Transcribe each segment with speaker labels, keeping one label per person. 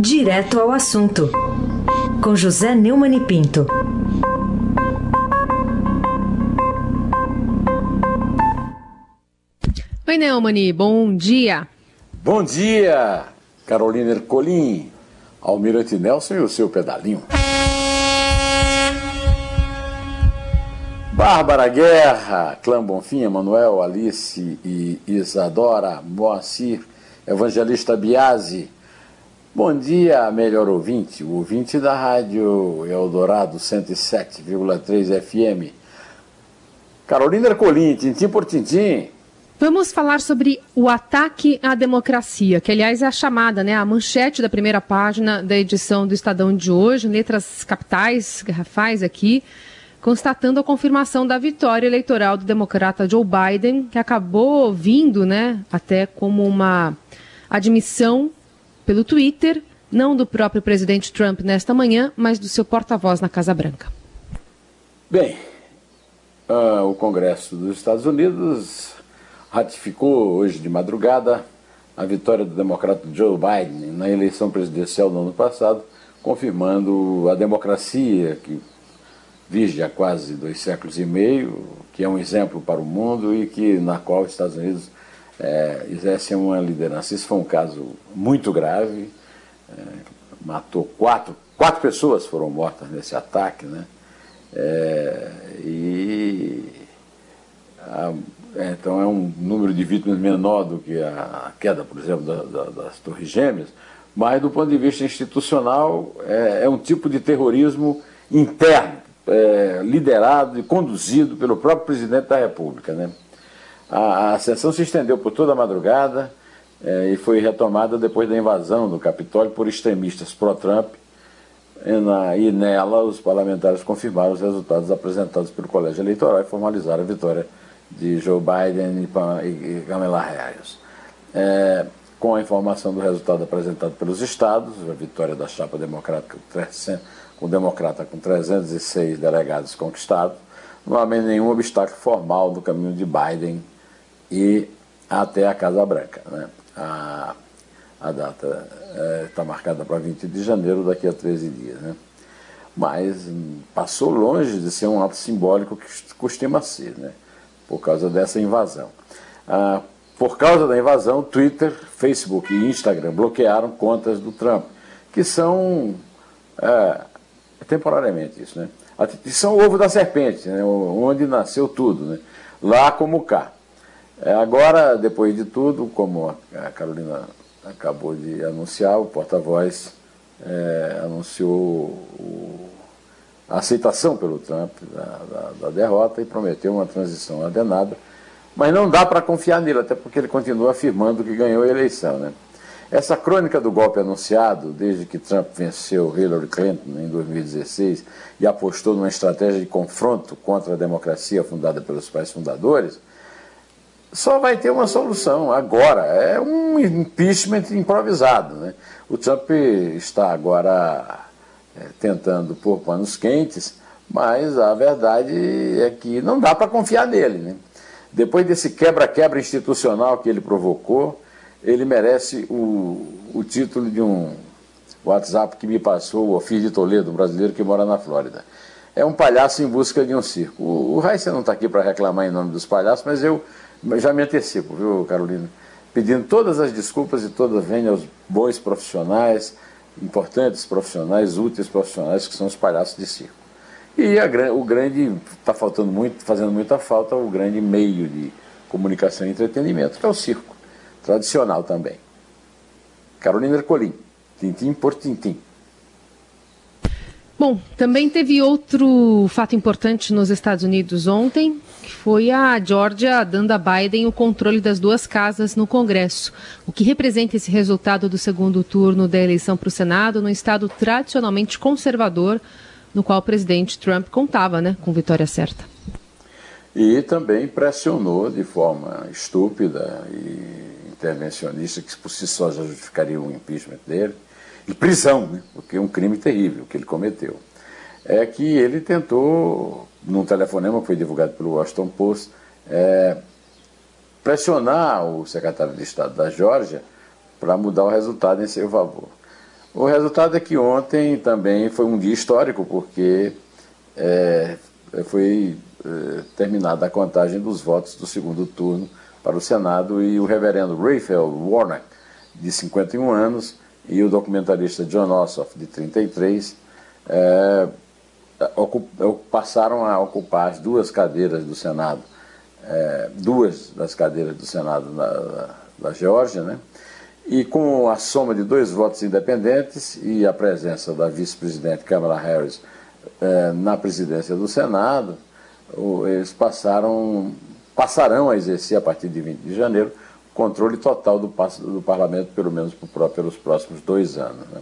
Speaker 1: Direto ao assunto, com José Neumann e Pinto.
Speaker 2: Oi, Neumani, bom dia.
Speaker 3: Bom dia, Carolina Ercolim, Almirante Nelson e o seu pedalinho. Bárbara Guerra, Clã Bonfim, Emanuel, Alice e Isadora, Moacir, Evangelista Biasi. Bom dia, melhor ouvinte, o ouvinte da Rádio Eldorado 107,3 FM. Carolina Ercolim, tintim por tintim.
Speaker 2: Vamos falar sobre o ataque à democracia, que aliás é a chamada, né, a manchete da primeira página da edição do Estadão de hoje, letras capitais, garrafais aqui, constatando a confirmação da vitória eleitoral do democrata Joe Biden, que acabou vindo, né, até como uma admissão pelo Twitter, não do próprio presidente Trump nesta manhã, mas do seu porta-voz na Casa Branca.
Speaker 3: Bem, uh, o Congresso dos Estados Unidos ratificou hoje de madrugada a vitória do democrata Joe Biden na eleição presidencial do ano passado, confirmando a democracia que vige há quase dois séculos e meio, que é um exemplo para o mundo e que na qual os Estados Unidos é, exercem uma liderança. Isso foi um caso muito grave, é, matou quatro, quatro pessoas foram mortas nesse ataque, né? É, e a, então é um número de vítimas menor do que a queda, por exemplo, da, da, das Torres Gêmeas, mas do ponto de vista institucional é, é um tipo de terrorismo interno, é, liderado e conduzido pelo próprio presidente da República. Né? A, a sessão se estendeu por toda a madrugada é, e foi retomada depois da invasão do Capitólio por extremistas pró-Trump. E, e nela, os parlamentares confirmaram os resultados apresentados pelo Colégio Eleitoral e formalizaram a vitória de Joe Biden e Kamala Harris. É, com a informação do resultado apresentado pelos estados, a vitória da chapa democrática com democrata com 306 delegados conquistados, não há nenhum obstáculo formal no caminho de Biden e até a Casa Branca. Né? A, a data está é, marcada para 20 de janeiro, daqui a 13 dias. Né? Mas hum, passou longe de ser um ato simbólico que costuma ser. Né? por causa dessa invasão. Ah, por causa da invasão, Twitter, Facebook e Instagram bloquearam contas do Trump, que são é, temporariamente isso, né? São o ovo da serpente, né? onde nasceu tudo, né? lá como cá. É, agora, depois de tudo, como a Carolina acabou de anunciar, o porta-voz é, anunciou o, a aceitação pelo Trump da, da, da derrota e prometeu uma transição ordenada, mas não dá para confiar nele, até porque ele continua afirmando que ganhou a eleição. Né? Essa crônica do golpe anunciado, desde que Trump venceu Hillary Clinton em 2016 e apostou numa estratégia de confronto contra a democracia fundada pelos pais fundadores, só vai ter uma solução agora. É um impeachment improvisado. Né? O Trump está agora é, tentando pôr panos quentes, mas a verdade é que não dá para confiar nele. Né? Depois desse quebra-quebra institucional que ele provocou, ele merece o, o título de um WhatsApp que me passou o Ofir de Toledo, um brasileiro que mora na Flórida. É um palhaço em busca de um circo. O, Raíssa não está aqui para reclamar em nome dos palhaços, mas eu já me antecipo, viu, Carolina? Pedindo todas as desculpas e todas venham aos bons profissionais, importantes profissionais, úteis profissionais, que são os palhaços de circo. E a, o grande, está faltando muito, fazendo muita falta, o grande meio de comunicação e entretenimento, que é o circo, tradicional também. Carolina Ercolim, tintim por tintim.
Speaker 2: Bom, também teve outro fato importante nos Estados Unidos ontem, que foi a Georgia dando a Biden o controle das duas casas no Congresso, o que representa esse resultado do segundo turno da eleição para o Senado no estado tradicionalmente conservador, no qual o presidente Trump contava né, com vitória certa.
Speaker 3: E também pressionou de forma estúpida e intervencionista, que por si só já justificaria o impeachment dele, e prisão, né? porque é um crime terrível que ele cometeu. É que ele tentou, num telefonema que foi divulgado pelo Washington Post, é, pressionar o secretário de Estado da Geórgia para mudar o resultado em seu favor. O resultado é que ontem também foi um dia histórico, porque é, foi é, terminada a contagem dos votos do segundo turno para o Senado e o reverendo Raphael Warnock, de 51 anos, e o documentarista John Ossoff, de 33, é, passaram a ocupar as duas cadeiras do Senado, é, duas das cadeiras do Senado da, da Geórgia, né? E com a soma de dois votos independentes e a presença da vice-presidente Kamala Harris é, na presidência do Senado, eles passaram, passarão a exercer a partir de 20 de janeiro controle total do, do parlamento, pelo menos pelos próximos dois anos. Né?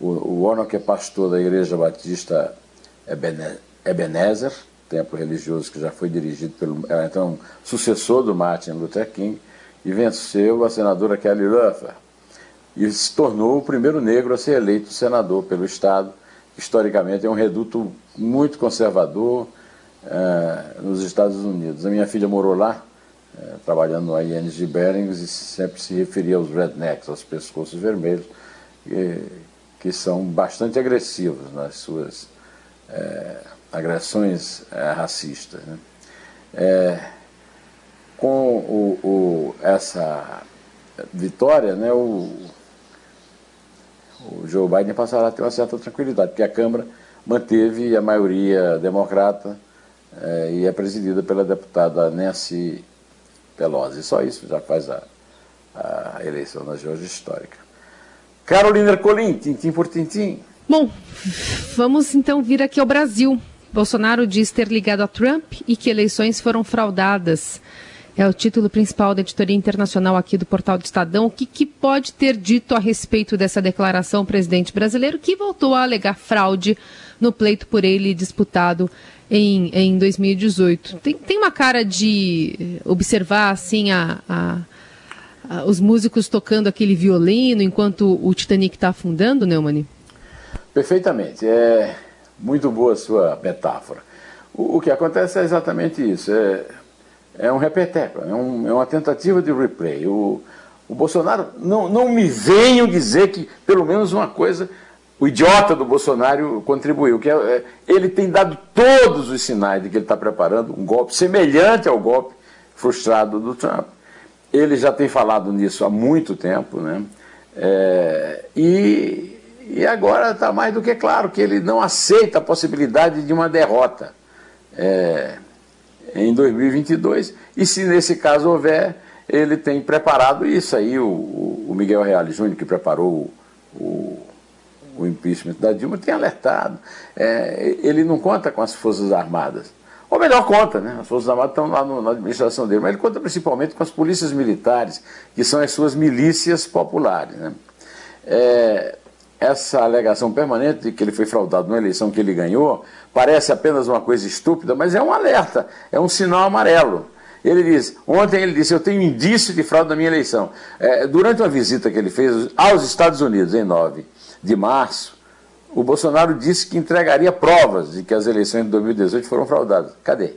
Speaker 3: O, o Warnock é pastor da Igreja Batista Ebenezer, templo religioso que já foi dirigido pelo então sucessor do Martin Luther King, e venceu a senadora Kelly Loeffler. E se tornou o primeiro negro a ser eleito senador pelo Estado. Historicamente é um reduto muito conservador uh, nos Estados Unidos. A minha filha morou lá, uh, trabalhando no ING Bearings, e sempre se referia aos rednecks, aos pescoços vermelhos, que, que são bastante agressivos nas suas é, agressões é, racistas. Né? É, com o, o, essa vitória, né, o, o Joe Biden passará a ter uma certa tranquilidade, porque a Câmara manteve a maioria democrata é, e é presidida pela deputada Nancy Pelosi. Só isso já faz a, a eleição na Georgia histórica. Carolina Ercolim, tintim por tintim.
Speaker 2: Bom, vamos então vir aqui ao Brasil. Bolsonaro diz ter ligado a Trump e que eleições foram fraudadas. É o título principal da editoria internacional aqui do portal do Estadão. O que, que pode ter dito a respeito dessa declaração presidente brasileiro, que voltou a alegar fraude no pleito por ele disputado em, em 2018? Tem, tem uma cara de observar assim a, a, a os músicos tocando aquele violino enquanto o Titanic está afundando, Neumann?
Speaker 3: Perfeitamente. É muito boa a sua metáfora. O, o que acontece é exatamente isso. É, é um repeteco, é, um, é, uma tentativa de replay. O, o Bolsonaro, não, não me venham dizer que pelo menos uma coisa o idiota do Bolsonaro contribuiu, que é, é, ele tem dado todos os sinais de que ele está preparando um golpe semelhante ao golpe frustrado do Trump. Ele já tem falado nisso há muito tempo, né? É, e e agora está mais do que claro que ele não aceita a possibilidade de uma derrota é, em 2022. E se nesse caso houver, ele tem preparado isso aí. O, o Miguel Reale Júnior, que preparou o, o impeachment da Dilma, tem alertado. É, ele não conta com as Forças Armadas. Ou melhor, conta, né? As Forças Armadas estão lá no, na administração dele, mas ele conta principalmente com as polícias militares, que são as suas milícias populares. Né? É, essa alegação permanente de que ele foi fraudado numa eleição que ele ganhou parece apenas uma coisa estúpida, mas é um alerta, é um sinal amarelo. Ele diz, ontem ele disse, eu tenho indício de fraude na minha eleição. É, durante uma visita que ele fez aos Estados Unidos em 9 de março, o Bolsonaro disse que entregaria provas de que as eleições de 2018 foram fraudadas. Cadê?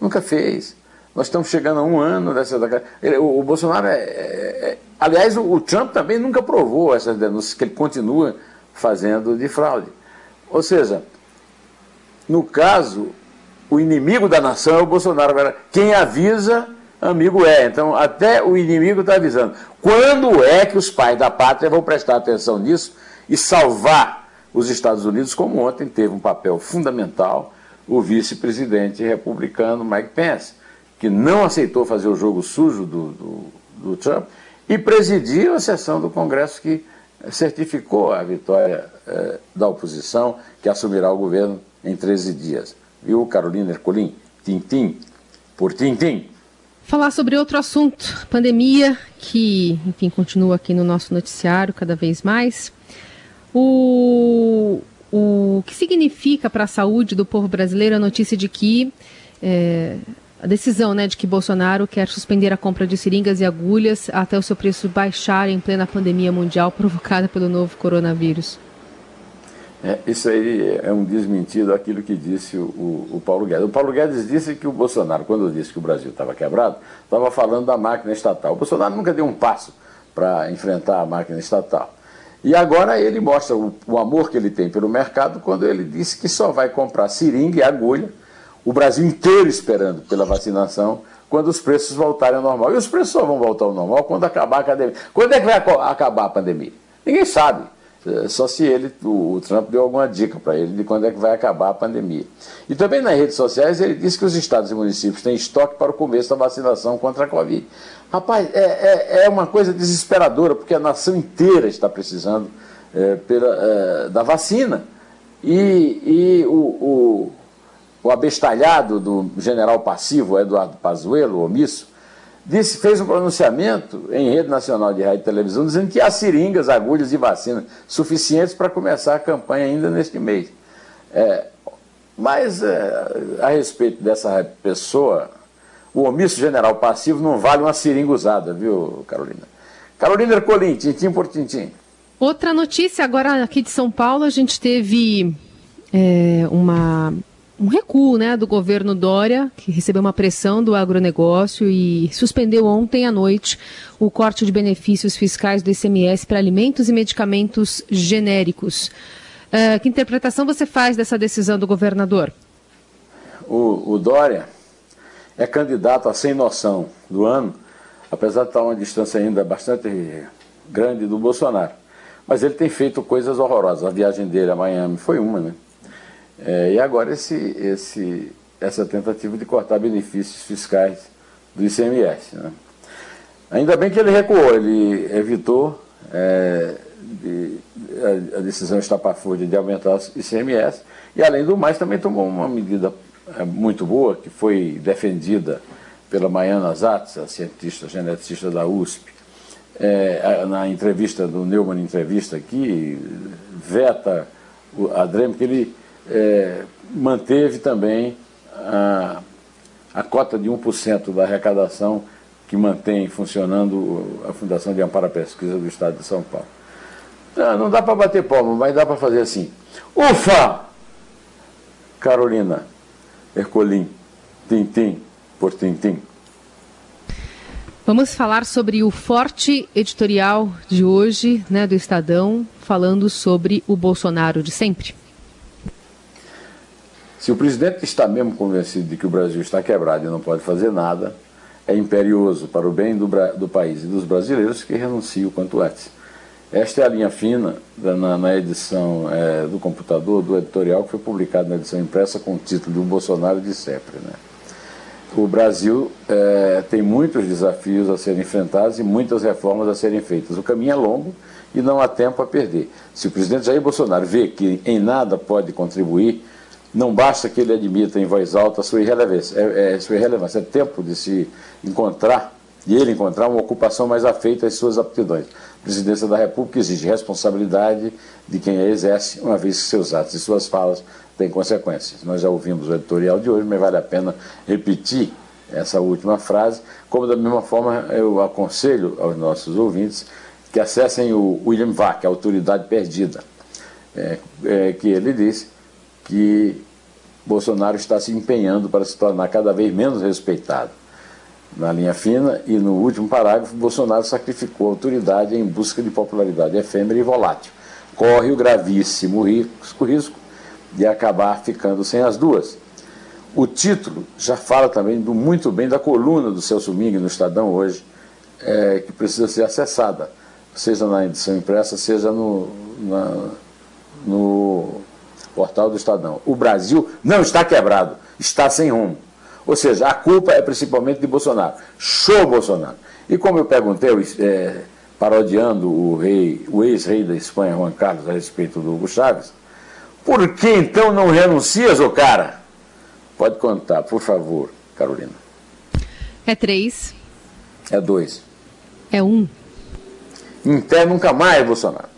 Speaker 3: Nunca fez. Nós estamos chegando a um ano dessa. O, o Bolsonaro é, é, é Aliás, o, o Trump também nunca provou essas denúncias que ele continua fazendo de fraude. Ou seja, no caso, o inimigo da nação é o Bolsonaro. Quem avisa, amigo é. Então, até o inimigo está avisando. Quando é que os pais da pátria vão prestar atenção nisso e salvar os Estados Unidos, como ontem teve um papel fundamental o vice-presidente republicano Mike Pence, que não aceitou fazer o jogo sujo do, do, do Trump e presidiu a sessão do Congresso que certificou a vitória eh, da oposição, que assumirá o governo em 13 dias. Viu, Carolina Ercolim? Tintim por tintim.
Speaker 2: Falar sobre outro assunto, pandemia, que, enfim, continua aqui no nosso noticiário cada vez mais. O, o que significa para a saúde do povo brasileiro a notícia de que é, a decisão né, de que Bolsonaro quer suspender a compra de seringas e agulhas até o seu preço baixar em plena pandemia mundial provocada pelo novo coronavírus.
Speaker 3: É, isso aí é um desmentido daquilo que disse o, o, o, Paulo Guedes. O Paulo Guedes disse que o Bolsonaro, quando disse que o Brasil estava quebrado, estava falando da máquina estatal. O Bolsonaro nunca deu um passo para enfrentar a máquina estatal. E agora ele mostra o, o, amor que ele tem pelo mercado quando ele disse que só vai comprar seringa e agulha, o Brasil inteiro esperando pela vacinação, quando os preços voltarem ao normal. E os preços só vão voltar ao normal quando acabar a pandemia. Quando é que vai acabar a pandemia? Ninguém sabe. É, só se ele, o Trump deu alguma dica para ele de quando é que vai acabar a pandemia. E também nas redes sociais ele disse que os estados e municípios têm estoque para o começo da vacinação contra a Covid. Rapaz, é, é, é uma coisa desesperadora, porque a nação inteira está precisando é, pela, é, da vacina. E, e o, o abestalhado do general passivo, Eduardo Pazuello, omisso, disse, fez um pronunciamento em rede nacional de rádio e televisão dizendo que há seringas, agulhas e vacinas suficientes para começar a campanha ainda neste mês. É, mas é, a respeito dessa pessoa, o omisso general passivo não vale uma seringa usada, viu, Carolina? Carolina Ercolim, tintim por tintim.
Speaker 2: Outra notícia agora aqui de São Paulo, a gente teve é, uma um recuo né, do governo Dória, que recebeu uma pressão do agronegócio e suspendeu ontem à noite o corte de benefícios fiscais do ICMS para alimentos e medicamentos genéricos. Uh, que interpretação você faz dessa decisão do governador?
Speaker 3: O, o Dória é candidato a sem noção do ano, apesar de estar uma distância ainda bastante grande do Bolsonaro. Mas ele tem feito coisas horrorosas. A viagem dele a Miami foi uma, né? É, e agora esse, esse, essa tentativa de cortar benefícios fiscais do ICMS. Né? Ainda bem que ele recuou, ele evitou é, de, a, a, decisão estapafúrdia de aumentar o ICMS e, além do mais, também tomou uma medida é, muito boa, que foi defendida pela Maiana Zatz, a cientista geneticista da USP, é, na entrevista do Neumann Entrevista aqui, veta a DREM, que ele é, manteve também a, a cota de 1% da arrecadação que mantém funcionando a Fundação de Amparo à Pesquisa do Estado de São Paulo. Não, não dá para bater palma, mas dá para fazer assim. Ufa! Carolina Ercolim, Tintim por Tintim.
Speaker 2: Vamos falar sobre o forte editorial de hoje, né, do Estadão, falando sobre o Bolsonaro de sempre.
Speaker 3: Se o presidente está mesmo convencido de que o Brasil está quebrado e não pode fazer nada, é imperioso para o bem do, do país e dos brasileiros que renuncie o quanto antes. Esta é a linha fina na, na edição é, do computador do editorial que foi publicado na edição impressa com o título do Bolsonaro de sempre. Né? O Brasil é, tem muitos desafios a serem enfrentados e muitas reformas a serem feitas. O caminho é longo e não há tempo a perder. Se o presidente Jair Bolsonaro vê que em nada pode contribuir não basta que ele admita em voz alta a sua irrelevância. É, é, sua irrelevância. é tempo de se encontrar, e ele encontrar uma ocupação mais afeita às suas aptidões. A presidência da República exige responsabilidade de quem a exerce, uma vez que seus atos e suas falas têm consequências. Nós já ouvimos o editorial de hoje, mas vale a pena repetir essa última frase, como da mesma forma eu aconselho aos nossos ouvintes que acessem o William Vac, a Autoridade Perdida, é, é, que ele disse que Bolsonaro está se empenhando para se tornar cada vez menos respeitado. Na linha fina, e no último parágrafo, Bolsonaro sacrificou a autoridade em busca de popularidade efêmera e volátil. Corre o gravíssimo risco, risco de acabar ficando sem as duas. O título já fala também do, muito bem da coluna do Celso Ming no Estadão hoje, é, que precisa ser acessada, seja na edição impressa, seja no, na, no portal do Estadão. O Brasil não está quebrado, está sem rumo. Ou seja, a culpa é principalmente de Bolsonaro. Show Bolsonaro. E como eu perguntei, é, parodiando o rei, o ex-rei da Espanha, Juan Carlos, a respeito do Hugo Chaves, por que então não renuncias, ô cara? Pode contar, por favor, Carolina.
Speaker 2: É três.
Speaker 3: É dois.
Speaker 2: É um.
Speaker 3: Em pé nunca mais, Bolsonaro.